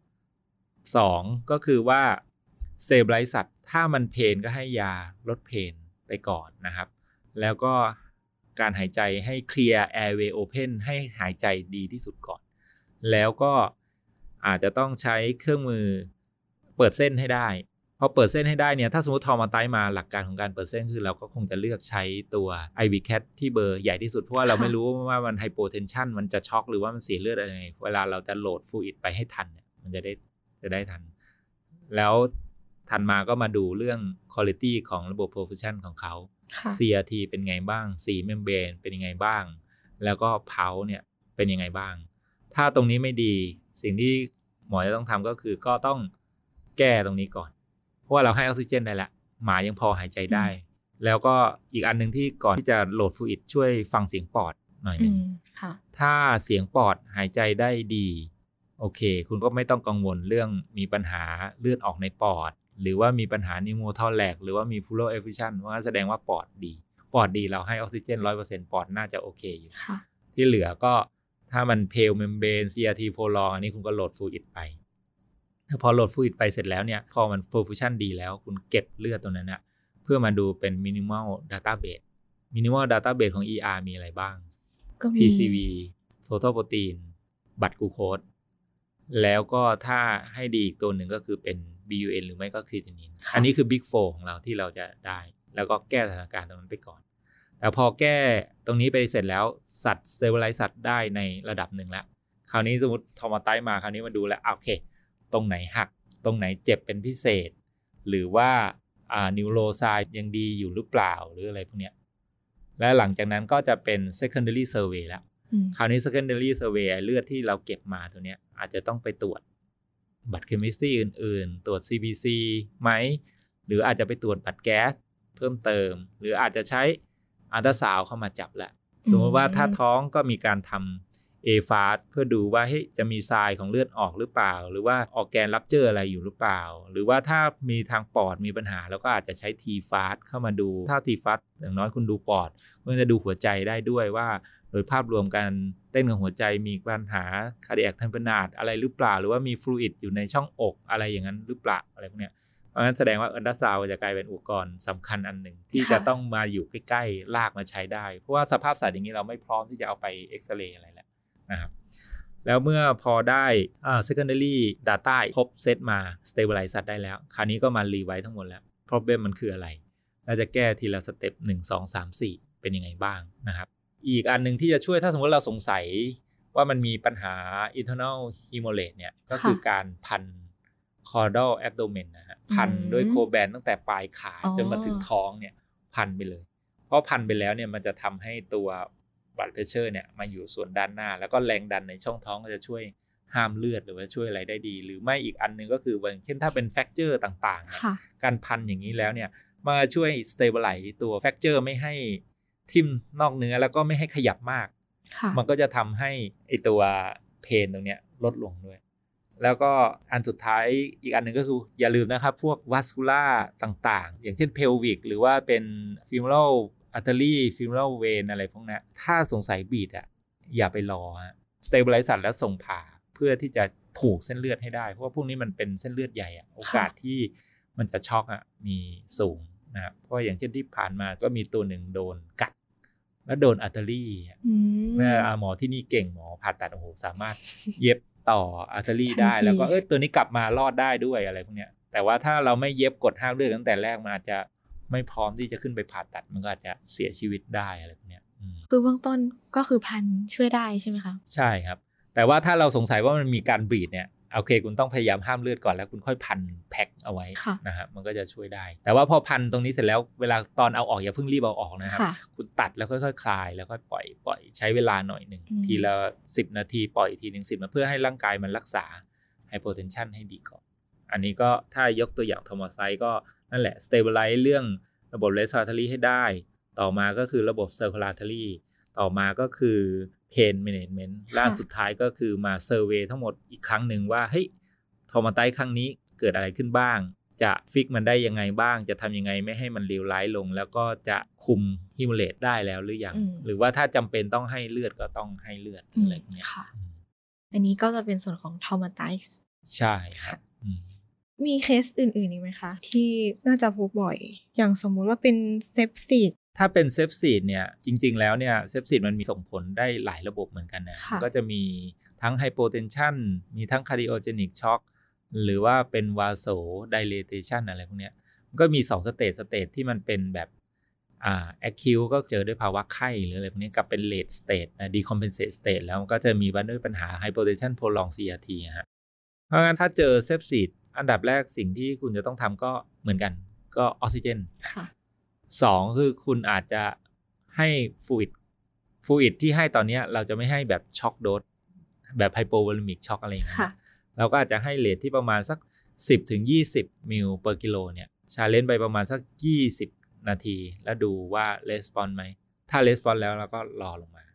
สองก็คือว่าเซ b ไ i สัตว์ถ้ามันเพนก็ให้ยาลดเพน ไปก่อนนะครับ แล้วก็การหายใจให้เคลียร์ airway open ให้หายใจดีที่สุดก่อน แล้วก็อาจจะต้องใช้เครื่องมือเปิดเส้นให้ได้ พอเปิดเส้นให้ได้เนี่ยถ้าสมมติ trauma มาหลักการของการเปิดเส้นคือเราก็คงจะเลือกใช้ตัว IV cath ที่เบอร์ใหญ่ที่สุด เพราะว่าเราไม่รู้ว่ามัน hypotension มันจะช็อกหรือว่ามันเสียเลือดอะไรไงเวลาเราจะ load fluid ไปให้ทันเนี่ยมันจะได้จะได้ทัน แล้ว ถัดมาก็มาดูเรื่อง quality ของระบบ perfusion ของเขาค่ะ CRT เป็นไงบ้างสี membrane เป็นยังไงบ้าง แล้วก็เพาเนี่ยเป็นยังไงบ้าง ถ้าตรงนี้ไม่ดีสิ่งที่หมอจะต้องทำก็คือก็ต้องแก้ตรงนี้ก่อน เพราะว่าเราให้ออกซิเจนได้แล้วหมายังพอหายใจได้ แล้วก็อีกอันหนึ่งที่ก่อนที่จะ load fluid ช่วยฟังเสียงปอดหน่อยหนึ่งอืมค่ะถ้าเสียงปอดหายใจได้ดี โอเค คุณก็ไม่ต้องกังวลเรื่องมีปัญหาเลือดออกในปอด หรือว่ามีปัญหา pneumothorax หรือว่ามี pleural effusion ว่าแสดงว่าปอดดี ปอดดีเราให้ออกซิเจนร้อยเปอร์เซ็นต์ปอดน่าจะโอเคอยู่ค่ะที่เหลือก็ถ้ามันเพลเมมเบรน CRT โ o ลองอันนี้คุณก็ load fluid ไปถ้าพอ load fluid ไปเสร็จแล้วเนี่ยพอมัน perfusion ดีแล้วคุณเก็บเลือดตรงนั้นนะเพื่อมาดูเป็น minimal database minimal database ของ ER มีอะไรบ้างก็มี PCV total protein blood glucose แล้วก็ถ้าให้ดีอีกตัวหนึ่งก็คือเป็น BUN หรือไม่ก็ creatinine ค่ะอันนี้คือ Big 4ของเราที่เราจะได้ แล้วก็แก้สถานการณ์ตรงนั้นไปก่อน แต่พอแก้ตรงนี้ไปเสร็จแล้วสัตว์เซลล์ไลสัตว์ได้ในระดับหนึ่งแล้ว คราวนี้สมมติทอมาไตมาคราวนี้มาดูแล้วอะโอเค ตรงไหนหัก ตรงไหนเจ็บเป็นพิเศษ หรือว่าอ่านิวโรไซยังดีอยู่หรือเปล่าหรืออะไรพวกเนี้ยและหลังจากนั้นก็จะเป็น secondary survey แล้วอืม คราวนี้ secondary survey เลือดที่เราเก็บมาตัวเนี้ย อาจจะต้องไปตรวจบัตรเคมีซีอื่น ๆ ตรวจ CBC ไหม หรืออาจจะไปตรวจบัตรแก๊สเพิ่มเติม หรืออาจจะใช้อัลตราซาวด์เข้ามาจับแหละ สมมติว่าถ้าท้องก็มีการทำ a f a s t เพื่อดูว่าเฮ้ยจะมีทรายของเลือดออกหรือเปล่า หรือว่าออกแกนรับเจออะไรอยู่หรือเปล่า หรือว่าถ้ามีทางปอดมีปัญหาแล้วก็อาจจะใช้ t f a s t เข้ามาดู ถ้า t f a s t อย่างน้อยคุณดูปอดคุณจะดูหัวใจได้ด้วยว่า โดยภาพรวมการเต้นของหัวใจมีปัญหา cardiac tamponade อะไรหรือเปล่า หรือว่ามี fluid อยู่ในช่องอกอะไรอย่างนั้นหรือเปล่าอะไรพวกเนี้ยเพราะฉะนั้นแสดงว่าอัลตราซาวจะกลายเป็นอุปกรณ์สำคัญอันหนึ่งที่จะต้องมาอยู่ใกล้ๆลากมาใช้ได้ เพราะว่าสภาพสัตว์อย่างนี้เราไม่พร้อมที่จะเอาไปเอ็กซเรย์อะไรแล้วนะครับแล้วเมื่อพอได้อ่า secondary data ครบเซตมา stabilize สัตว์ได้แล้ว คราวนี้ก็มารีไว้ทั้งหมดแล้ว problem มันคืออะไรเราจะแก้ทีละ step หนึ่งสองสามสี่เป็นยังไงบ้างนะครับ อีกอันหนึ่งที่จะช่วยถ้าสมมติเราสงสัยว่ามันมีปัญหา internal hemorrhage เนี่ย ก็คือการพัน caudal abdomen นะฮะ พันด้วยโคแบนตั้งแต่ปลายขาอ๋อจนมาถึงท้องเนี่ย พันไปเลย เพราะพันไปแล้วเนี่ยมันจะทำให้ตัว blood pressure เนี่ยมาอยู่ส่วนด้านหน้า แล้วก็แรงดันในช่องท้องก็จะช่วยห้ามเลือดหรือว่าช่วยอะไรได้ดี หรือไม่อีกอันหนึงก็คืออย่างเช่นถ้าเป็น fracture ต่างๆเนี่ยค่ะการพันอย่างนี้แล้วเนี่ยมาช่วย stabilize ตัว fracture ไม่ให้ ทิ่มนอกเนื้อแล้วก็ไม่ให้ขยับมากค่ะมันก็จะทำให้ไอตัว pain ตรงเนี้ยลดลงด้วย แล้วก็อันสุดท้ายอีกอันหนึ่งก็คืออย่าลืมนะครับ พวก vascular ต่างๆ อย่างเช่น pelvic หรือว่าเป็นฟิม o ร a อัตเตอรี่ฟิม o ร a เวนอะไรพวกนี้นถ้าสงสัย bleed อะอย่าไปรอฮะ stabilize สัตว์แล้วส่งผ่าเพื่อที่จะผูกเส้นเลือดให้ได้ เพราะว่าพวกนี้มันเป็นเส้นเลือดใหญ่อะโอกาสที่มันจะช็อกอะมีสูงนะครับเพราะว่าอย่างเช่นที่ผ่านมาก็มีตัวหนึ่งโดนกัด แล้วโดน artery อืมแม่อ่าหมอที่นี่เก่งหมอผ่าตัดโอ้โหสามารถเย็บต่อ artery ทันได้ทีแล้วก็เอ้ยตัวนี้กลับมารอดได้ด้วยอะไรพวกเนี้ย แต่ว่าถ้าเราไม่เย็บกดห้ามเลือดตั้งแต่แรกมันอาจจะไม่พร้อมที่จะขึ้นไปผ่าตัดมันก็อาจจะเสียชีวิตได้อะไรพวกเนี้ยอืมคือเบื้องต้นก็คือพันช่วยได้ใช่ไหมคะ ใช่ครับ แต่ว่าถ้าเราสงสัยว่ามันมีการ bleed เนี่ย โอเค คุณต้องพยายามห้ามเลือดก่อนแล้วคุณค่อยพันแพ็คเอาไว้ค่ะนะครับมันก็จะช่วยได้ แต่ว่าพอพันตรงนี้เสร็จแล้วเวลาตอนเอาออกอย่าเพิ่งรีบเอาออกนะครับค่ะคุณตัดแล้วค่อยๆคลายแล้วค่อยปล่อยปล่อยใช้เวลาหน่อยหนึ่งอืมทีละสิบนาทีปล่อยทีหนึ่งสิบนาทีเพื่อให้ร่างกายมันรักษา hypotension ให้ดีก่อนอันนี้ก็ถ้ายกตัวอย่างทอมอไซก็นั่นแหละ stabilize เรื่องระบบ respiratory ให้ได้ ต่อมาก็คือระบบ circulatory ต่อมาก็คือ pain management และอันสุดท้ายก็คือมา survey ทั้งหมดอีกครั้งหนึ่งว่าเฮ้ย traumatize ครั้งนี้เกิดอะไรขึ้นบ้าง จะ fix มันได้ยังไงบ้าง จะทำยังไงไม่ให้มันเลวร้ายลง แล้วก็จะคุม hemorrhage ได้แล้วหรือยังอืมหรือว่าถ้าจำเป็นต้องให้เลือดก็ต้องให้เลือดอืมอะไรพวกเนี้ยค่ะอืมอันนี้ก็จะเป็นส่วนของ traumatize ใช่ครับอืมมีเคสอื่นๆอีกไหมคะ ที่น่าจะพบบ่อย อย่างสมมุติว่าเป็นsepsis ถ้าเป็น sepsis เนี่ยจริง ๆ แล้วเนี่ย sepsis มันมีส่งผลได้หลายระบบเหมือนกันนะค่ะก็จะมีทั้ง hypotension มีทั้ง cardiogenic shock หรือว่าเป็น vasodilation อะไรพวกเนี้ยมันก็มี2 stage stage ที่มันเป็นแบบอ่า acute ก็เจอด้วยภาวะไข้หรืออะไรพวกนี้กับเป็น late stage นะ decompensate stage แล้วมันก็จะมีบันด้วยปัญหา hypotension prolonged CRT ฮะเพราะงั้นถ้าเจอ sepsisอันดับแรกสิ่งที่คุณจะต้องทำก็เหมือนกันก็ออกซิเจนค่ะ สองคือคุณอาจจะให้ฟลูอิดฟลูอิดที่ให้ตอนเนี้ยเราจะไม่ให้แบบช็อกโดสแบบไฮโปวอลูมิกช็อกอะไรอย่างเงี้ ค่ะ ยเราก็อาจจะให้เลทที่ประมาณสัก 10ถึง20 มิล per กิโลเนี่ยชาเลนจ์ไปประมาณสัก 20 นาที แล้วดูว่าレスปอนไหม ถ้าレスปอนแล้วเราก็รอลงมา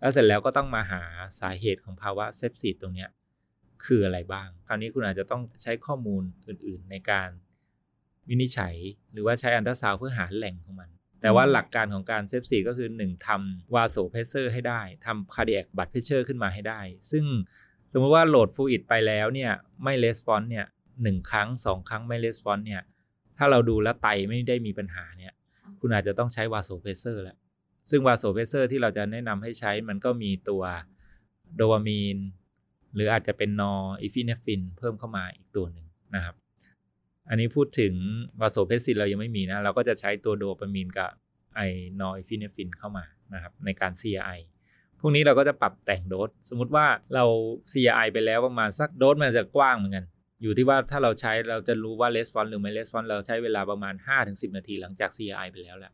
แล้วเสร็จแล้วก็ต้องมาหาสาเหตุของภาวะเซปซิสตรงเนี้ยคืออะไรบ้าง คราวนี้คุณอาจจะต้องใช้ข้อมูลอื่นๆในการ วินิจฉัย หรือว่าใช้อันตราซาวด์เพื่อหาแหล่งของมัน แต่ว่าหลักการของการเซฟซีก็คือ 1ทำวาโซเพเซอร์ให้ได้ทำคาร์ดิแอคบัตเพเชอร์ขึ้นมาให้ได้ ซึ่งสมมติว่าโหลดฟลูอิดไปแล้วเนี่ยไม่レスปอนเนี่ยหนึ่งครั้งสองครั้งไม่レスปอนเนี่ยถ้าเราดูแล้วไตไม่ได้มีปัญหาเนี่ย คุณอาจจะต้องใช้วาโซเพเซอร์แล้ว ซึ่งวาโซเพเซอร์ที่เราจะแนะนำให้ใช้มันก็มีตัวโดปามีน หรืออาจจะเป็นนอร์อิฟิเนฟินเพิ่มเข้ามาอีกตัวหนึ่งนะครับ อันนี้พูดถึงวาโซเพสซินเรายังไม่มีนะ เราก็จะใช้ตัวโดปามีนกับไอนอร์อิฟิเนฟินเข้ามานะครับในการ CRI พวกนี้เราก็จะปรับแต่งโดส สมมุติว่าเรา CRI ไปแล้วประมาณสักโดสมันจะกว้างเหมือนกัน อยู่ที่ว่าถ้าเราใช้เราจะรู้ว่าレスปอนหรือไม่レスปอนเราใช้เวลาประมาณ 5-10 นาทีหลังจาก CRI ไปแล้วแหละ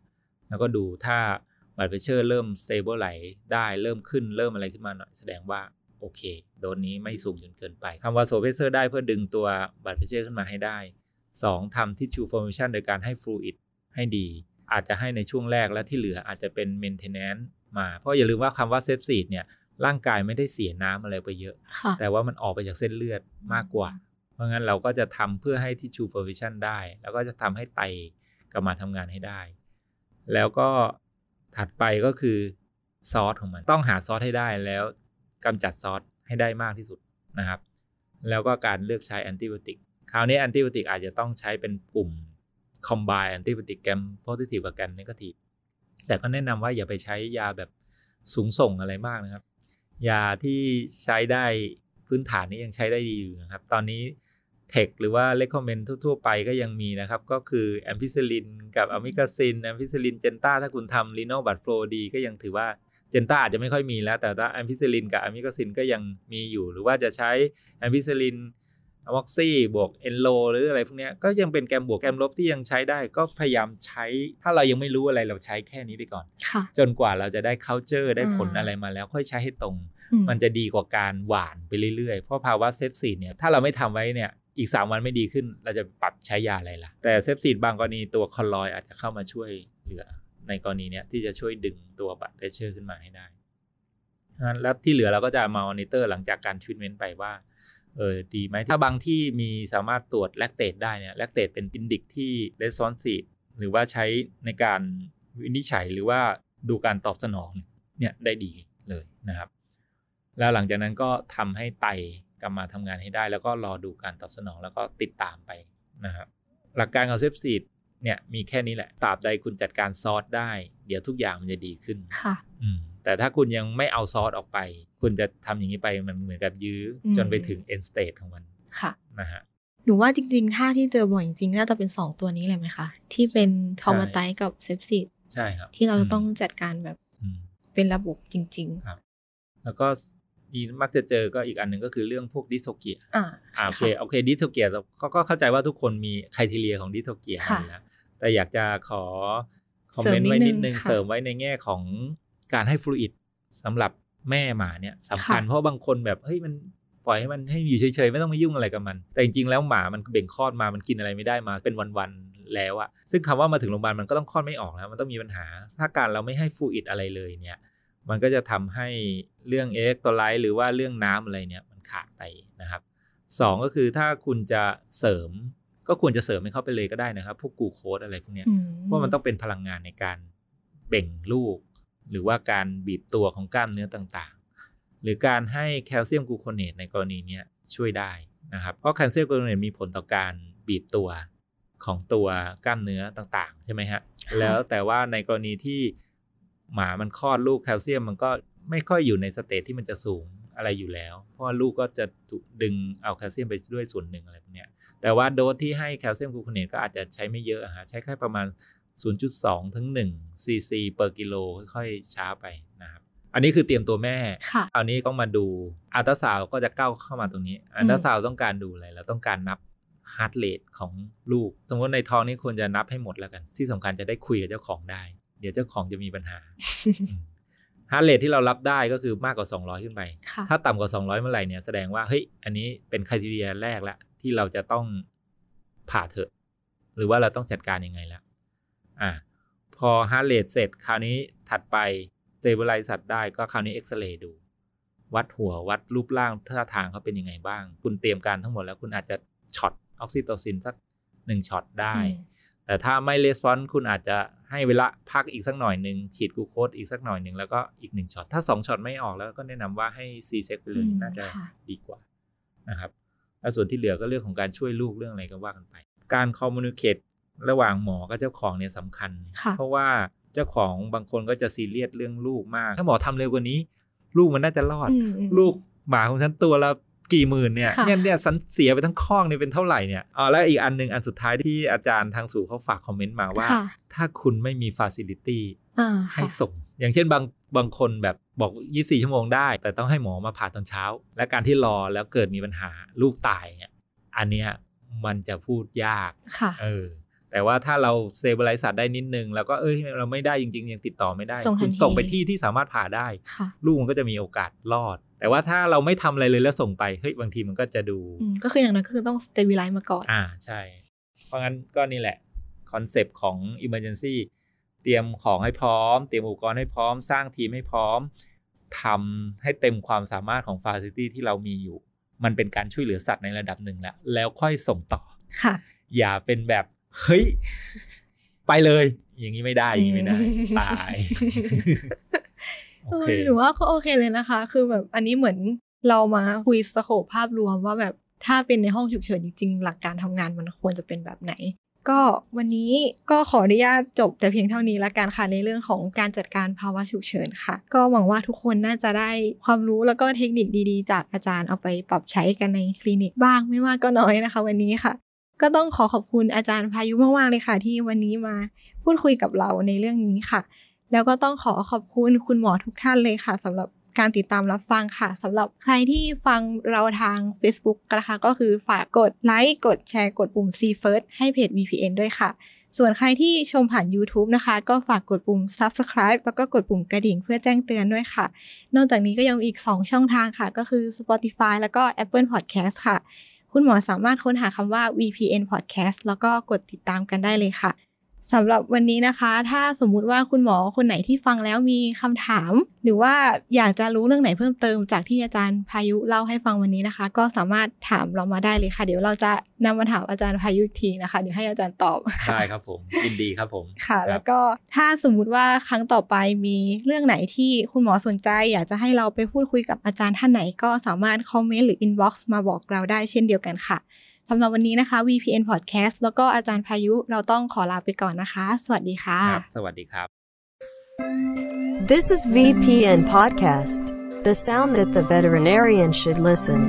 แล้วก็ดูถ้า บัตรเพชเชอร์เริ่มสเตเบิลไหลได้เริ่มขึ้นเริ่มอะไรขึ้นมาหน่อยแสดงว่าโอเค โดนนี้ไม่สูงจนเกินไปทำวาโซเพชเชอร์ได้เพื่อดึงตัวบัตรเพชเชอร์ขึ้นมาให้ได้ 2. ทำ tissue perfusion โดยการให้ fluid ให้ดี อาจจะให้ในช่วงแรกและที่เหลืออาจจะเป็น maintenance มาเพราะอย่าลืมว่าคำว่า sepsis เนี่ยร่างกายไม่ได้เสียน้ำอะไรไปเยอะค่ะแต่ว่ามันออกไปจากเส้นเลือดมากกว่า เพราะงั้นเราก็จะทำเพื่อให้ tissue perfusion ได้ แล้วก็จะทำให้ไตกลับมาทำงานให้ได้ แล้วก็ถัดไปก็คือ source ของมันต้องหา source ให้ได้แล้วกำจัด source ให้ได้มากที่สุดนะครับ แล้วก็การเลือกใช้แอนติบ o ติก คราวนี้แอนติบ o ติกอาจจะต้องใช้เป็นกลุ่ม combine แอนติบ o ติกแกมโพซิทีฟกับแกมเนกาทีฟแต่ก็แนะนำว่าอย่าไปใช้ยาแบบสูงส่งอะไรมากนะครับ ยาที่ใช้ได้พื้นฐานนี้ยังใช้ได้ดีอยู่นะครับ ตอนนี้ text หรือว่า recommend ทั่วๆไปก็ยังมีนะครับ ก็คือ ampicillin กับ amikacin ampicillin genta ถ้าคุณทำ renal blood flow ดีก็ยังถือว่า genta อาจจะไม่ค่อยมีแล้ว แต่ถ้า ampicillin กับ amikacin ก็ยังมีอยู่ หรือว่าจะใช้ ampicillin amoxy บวก enro หรืออะไรพวกเนี้ยก็ยังเป็น gram บวก gram ลบที่ยังใช้ได้ก็พยายามใช้ ถ้าเรายังไม่รู้อะไรเราใช้แค่นี้ไปก่อนค่ะจนกว่าเราจะได้ culture ได้ผลอ่าอะไรมาแล้วค่อยใช้ให้ตรงอืม มันจะดีกว่าการหว่านไปเรื่อยๆ เพราะภาวะ sepsis เนี่ยถ้าเราไม่ทำไว้เนี่ยอีก 3 วันไม่ดีขึ้น เราจะปรับใช้ยาอะไรล่ะ แต่ sepsis บางกรณีตัว colloid อาจจะเข้ามาช่วยเหลือ ในกรณีเนี้ยที่จะช่วยดึงตัว blood pressure ขึ้นมาให้ได้งั้นแล้วที่เหลือเราก็จะมามอนิเตอร์หลังจากการทรีทเมนต์ไปว่า เออดีไหมถ้าบางที่มีสามารถตรวจ lactate ได้เนี่ย lactate เป็น index ที่ responsive หรือว่าใช้ในการวินิจฉัยหรือว่าดูการตอบสนองเนี่ยได้ดีเลยนะครับ แล้วหลังจากนั้นก็ทำให้ไตกลับมาทำงานให้ได้ แล้วก็รอดูการตอบสนองแล้วก็ติดตามไปนะครับหลักการของ sepsis เนี่ยมีแค่นี้แหละตราบใดคุณจัดการซอสได้ เดี๋ยวทุกอย่างมันจะดีขึ้นค่ะ อืม แต่ถ้าคุณยังไม่เอาซอสออกไป คุณจะทำอย่างนี้ไปมันเหมือนกับยื้ออมจนไปถึง end state ของมันค่ะนะฮะหนูว่าจริงๆถ้าที่เจอบ่อยจริงๆ น่าจะเป็นสองตัวนี้เลยไหมคะ ที่เป็น traumatize กับ sepsisใช่ครับ ที่เราจะต้องจัดการแบบอืมเป็นระบบจริงแล้วก็อีมักจะเจอก็อีกอันหนึ่งก็คือเรื่องพวก dystocia ๆอ่าอ่าโอเคโอเค dystocia เราก็ก็เข้าใจว่าทุกคนมีค r i ทีเรียของดิสโทเกียค่ะแล้วแต่อยากจะขอ comment เสริมนิดไว้นิดนึงนึงค่ะเสริมไว้ในแง่ของ การให้ fluid สำหรับแม่หมาเนี่ยสำคัญค่ะเพราะบางคนแบบเฮ้ยมันปล่อยให้มันให้อยู่เฉยๆ ไม่ต้องมายุ่งอะไรกับมัน แต่จริงๆ แล้วหมามันเบ่งคลอดมามันกินอะไรไม่ได้มาเป็นวันๆแล้วอะซึ่งคำว่ามาถึงโรงพยาบาลมันก็ต้องคลอดไม่ออกแล้วมันต้องมีปัญหา ถ้าการเราไม่ให้ฟลูอิดอะไรเลยเนี่ย มันก็จะทำให้เรื่องเอเล็กโทรไลต์หรือว่าเรื่องน้ำอะไรเนี่ยมันขาดไปนะครับสองก็คือถ้าคุณจะเสริม ก็ควรจะเสริมให้เขาไปเลยก็ได้นะครับ พวกกลูโคสอะไรพวกเนี้ยอืมเพราะมันต้องเป็นพลังงานในการเบ่งลูก หรือว่าการบีบตัวของกล้ามเนื้อต่างๆ หรือการให้แคลเซียมกลูโคเนตในกรณีเนี้ยช่วยได้นะครับ เพราะแคลเซียมกลูโคเนตมีผลต่อการบีบตัวของตัวกล้ามเนื้อต่างๆ ใช่ไหมฮะ แล้วแต่ว่าในกรณีที่หมามันคลอดลูกแคลเซียมมันก็ไม่ค่อยอยู่ใน stage ที่มันจะสูงอะไรอยู่แล้ว เพราะว่าลูกก็จะถูกดึงเอาแคลเซียมไปด้วยส่วนหนึ่งอะไรพวกเนี้ยแต่ว่าโดสที่ให้ calcium gluconate ก็อาจจะใช้ไม่เยอะอะฮะใช้แค่ประมาณ 0.2 ถึง1ซีซี per กิโลค่อยๆ ช้าไปนะครับอันนี้คือเตรียมตัวแม่ค่ะคราวนี้ก็มาดูอัลตราซาวก็จะก้าวเข้ามาตรงนี้ อัลตราซาวต้องการดูอะไรเราต้องการนับheart rate ของลูก สมมติในท้องนี่ควรจะนับให้หมดแล้วกัน ที่สำคัญจะได้คุยกับเจ้าของได้ เดี๋ยวเจ้าของจะมีปัญหา heart rate ที่เรารับได้ก็คือมากกว่า 200 ขึ้นไปค่ะถ้าต่ำกว่า 200 เมื่อไหร่เนี่ยแสดงว่าเฮ้ยอันนี้เป็น criteria แรกละที่เราจะต้องผ่าเถอะ หรือว่าเราต้องจัดการยังไงแล้ว อ่าพอ heart rate เสร็จคราวนี้ถัดไปเ a เบ l ไลซ์สัตว์ได้ก็คราวนี้เอ็กซเรย์ดู วัดหัววัดรูปร่างท่าทางเขาเป็นยังไงบ้าง คุณเตรียมการทั้งหมดแล้วคุณอาจจะshot oxytocin สักหนึ่งช็อตได้อืมแต่ถ้าไม่ respond คุณอาจจะให้เวลาพักอีกสักหน่อยหนึ่งฉีดกลูโคสอีกสักหน่อยหนึ่งแล้วก็อีกหนึ่งช็อตถ้าสองช็อตไม่ออกแล้วก็แนะนำว่าให้ C-sec ไปเลยอืมน่าจะค่ะดีกว่านะครับแล้วส่วนที่เหลือก็เรื่องของการช่วยลูกเรื่องอะไรก็ว่ากันไป การ communicate ระหว่างหมอกับเจ้าของเนี่ยสำคัญค่ะเพราะว่าเจ้าของบางคนก็จะซีเรียสเรื่องลูกมาก ถ้าหมอทำเร็วกว่านี้ ลูกมันน่าจะรอดอืมอืมลูกหมาของฉันตัวละกี่หมื่นเนี่ยค่ะเนี่ยเนี่ยฉันเสียไปทั้งท้องเนี่ยเป็นเท่าไหร่เนี่ยอ๋อแล้วอีกอันหนึ่งอันสุดท้ายที่อาจารย์ทางสูติเขาฝากคอมเมนต์มาว่าค่ะถ้าคุณไม่มี facility อ่าให้ค่ะส่ง อย่างเช่นบางบางคนแบบบอก 24 ชั่วโมงได้ แต่ต้องให้หมอมาผ่าตอนเช้า และการที่รอแล้วเกิดมีปัญหาลูกตายเนี่ยอันเนี้ยมันจะพูดยากค่ะเออ แต่ว่าถ้าเรา stabilize สัตว์ได้นิดนึง แล้วก็เอ้ยเราไม่ได้จริงๆ ยังติดต่อไม่ได้ส่งทันคุณทีส่งไปที่ที่สามารถผ่าได้ค่ะลูกมันก็จะมีโอกาสรอด แต่ว่าถ้าเราไม่ทำอะไรเลยแล้วส่งไปเฮ้ยบางทีมันก็จะดูอืมก็คืออย่างนั้นก็คือต้อง stabilize มาก่อน อ่าใช่ เพราะงั้นก็นี่แหละ concept ของ Emergency เตรียมของให้พร้อม เตรียมอุปกรณ์ให้พร้อม สร้างทีมให้พร้อมทำให้เต็มความสามารถของ facility ที่เรามีอยู่ มันเป็นการช่วยเหลือสัตว์ในระดับหนึ่งแล้ว แล้วค่อยส่งต่อ ค่ะ อย่าเป็นแบบ เฮ้ย ไปเลย อย่างนี้ไม่ได้ อย่างนี้ไม่ได้ ตายโอเคเออหรือว่าก็โอเคเลยนะคะ คือแบบอันนี้เหมือนเรามาคุยสโคปภาพรวมว่าแบบถ้าเป็นในห้องฉุกเฉินจริงๆ หลักการทำงานมันควรจะเป็นแบบไหน ก็วันนี้ก็ขออนุญาตจบแต่เพียงเท่านี้ละกันค่ะในเรื่องของการจัดการภาวะฉุกเฉินค่ะ ก็หวังว่าทุกคนน่าจะได้ความรู้แล้วก็เทคนิคดีๆ จากอาจารย์เอาไปปรับใช้กันในคลินิกบ้างไม่มากก็น้อยนะคะ วันนี้ค่ะ ก็ต้องขอขอบคุณอาจารย์พายุมากๆเลยค่ะ ที่วันนี้มาพูดคุยกับเราในเรื่องนี้ค่ะ แล้วก็ต้องขอขอบคุณคุณหมอทุกท่านเลยค่ะสำหรับการติดตามรับฟังค่ะสำหรับใครที่ฟังเราทาง Facebook นะคะก็คือฝากกดไลค์กดแชร์กดปุ่ม See First ให้เพจ VPN ด้วยค่ะ ส่วนใครที่ชมผ่าน YouTube นะคะ ก็ฝากกดปุ่ม Subscribe แล้วก็กดปุ่มกระดิ่งเพื่อแจ้งเตือนด้วยค่ะ นอกจากนี้ก็ยังมีอีก 2 ช่องทางค่ะ ก็คือ Spotify แล้วก็ Apple Podcast ค่ะ คุณหมอสามารถค้นหาคำว่า VPN Podcast แล้วก็กดติดตามกันได้เลยค่ะ สำหรับวันนี้นะคะ ถ้าสมมุติว่าคุณหมอคนไหนที่ฟังแล้วมีคำถาม หรือว่าอยากจะรู้เรื่องไหนเพิ่มเติมจากที่อาจารย์พายุเล่าให้ฟังวันนี้นะคะ ก็สามารถถามเรามาได้เลยค่ะ เดี๋ยวเราจะนำมาถามอาจารย์พายุอีกทีนะคะเดี๋ยวให้อาจารย์ตอบค่ะใช่ครับผมยินดีครับผมค่ะรับแล้วก็ถ้าสมมุติว่าครั้งต่อไปมีเรื่องไหนที่คุณหมอสนใจ อยากจะให้เราไปพูดคุยกับอาจารย์ท่านไหน ก็สามารถคอมเมนต์หรือ inbox มาบอกเราได้เช่นเดียวกันค่ะ สำหรับวันนี้นะคะ VPN Podcast แล้วก็อาจารย์พายุเราต้องขอลาไปก่อนนะคะ สวัสดีค่ะครับสวัสดีครับ This is VPN Podcast, the sound that the veterinarian should listen.